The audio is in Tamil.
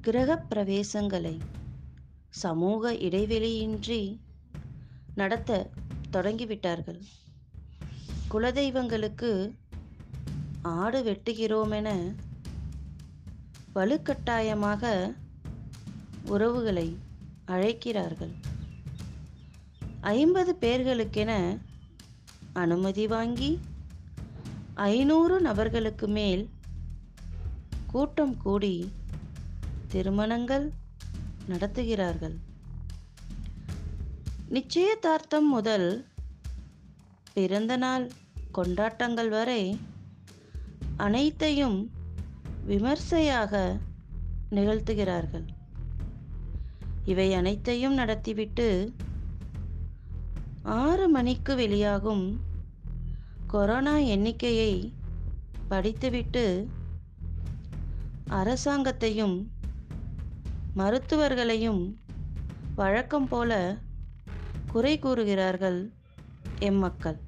கிரகப் பிரவேசங்களை சமூக இடைவெளியின்றி நடத்த தொடங்கிவிட்டார்கள். குலதெய்வங்களுக்கு ஆடு வெட்டுகிறோமென வலுக்கட்டாயமாக உறவுகளை அழைக்கிறார்கள். ஐம்பது பேர்களுக்கென அனுமதி வாங்கி ஐநூறு நபர்களுக்கு மேல் கூட்டம் கூடி திருமணங்கள் நடத்துகிறார்கள். நிச்சயதார்த்தம் முதல் பிறந்தநாள் கொண்டாட்டங்கள் வரை அனைத்தையும் விமர்சையாக நிகழ்த்துகிறார்கள். இவை அனைத்தையும் நடத்திவிட்டு ஆறு மணிக்கு வெளியாகும் கொரோனா எண்ணிக்கையை படித்துவிட்டு அரசாங்கத்தையும் மருத்துவர்களையும் வழக்கம் போல குறை கூறுகிறார்கள் எம்மக்கள்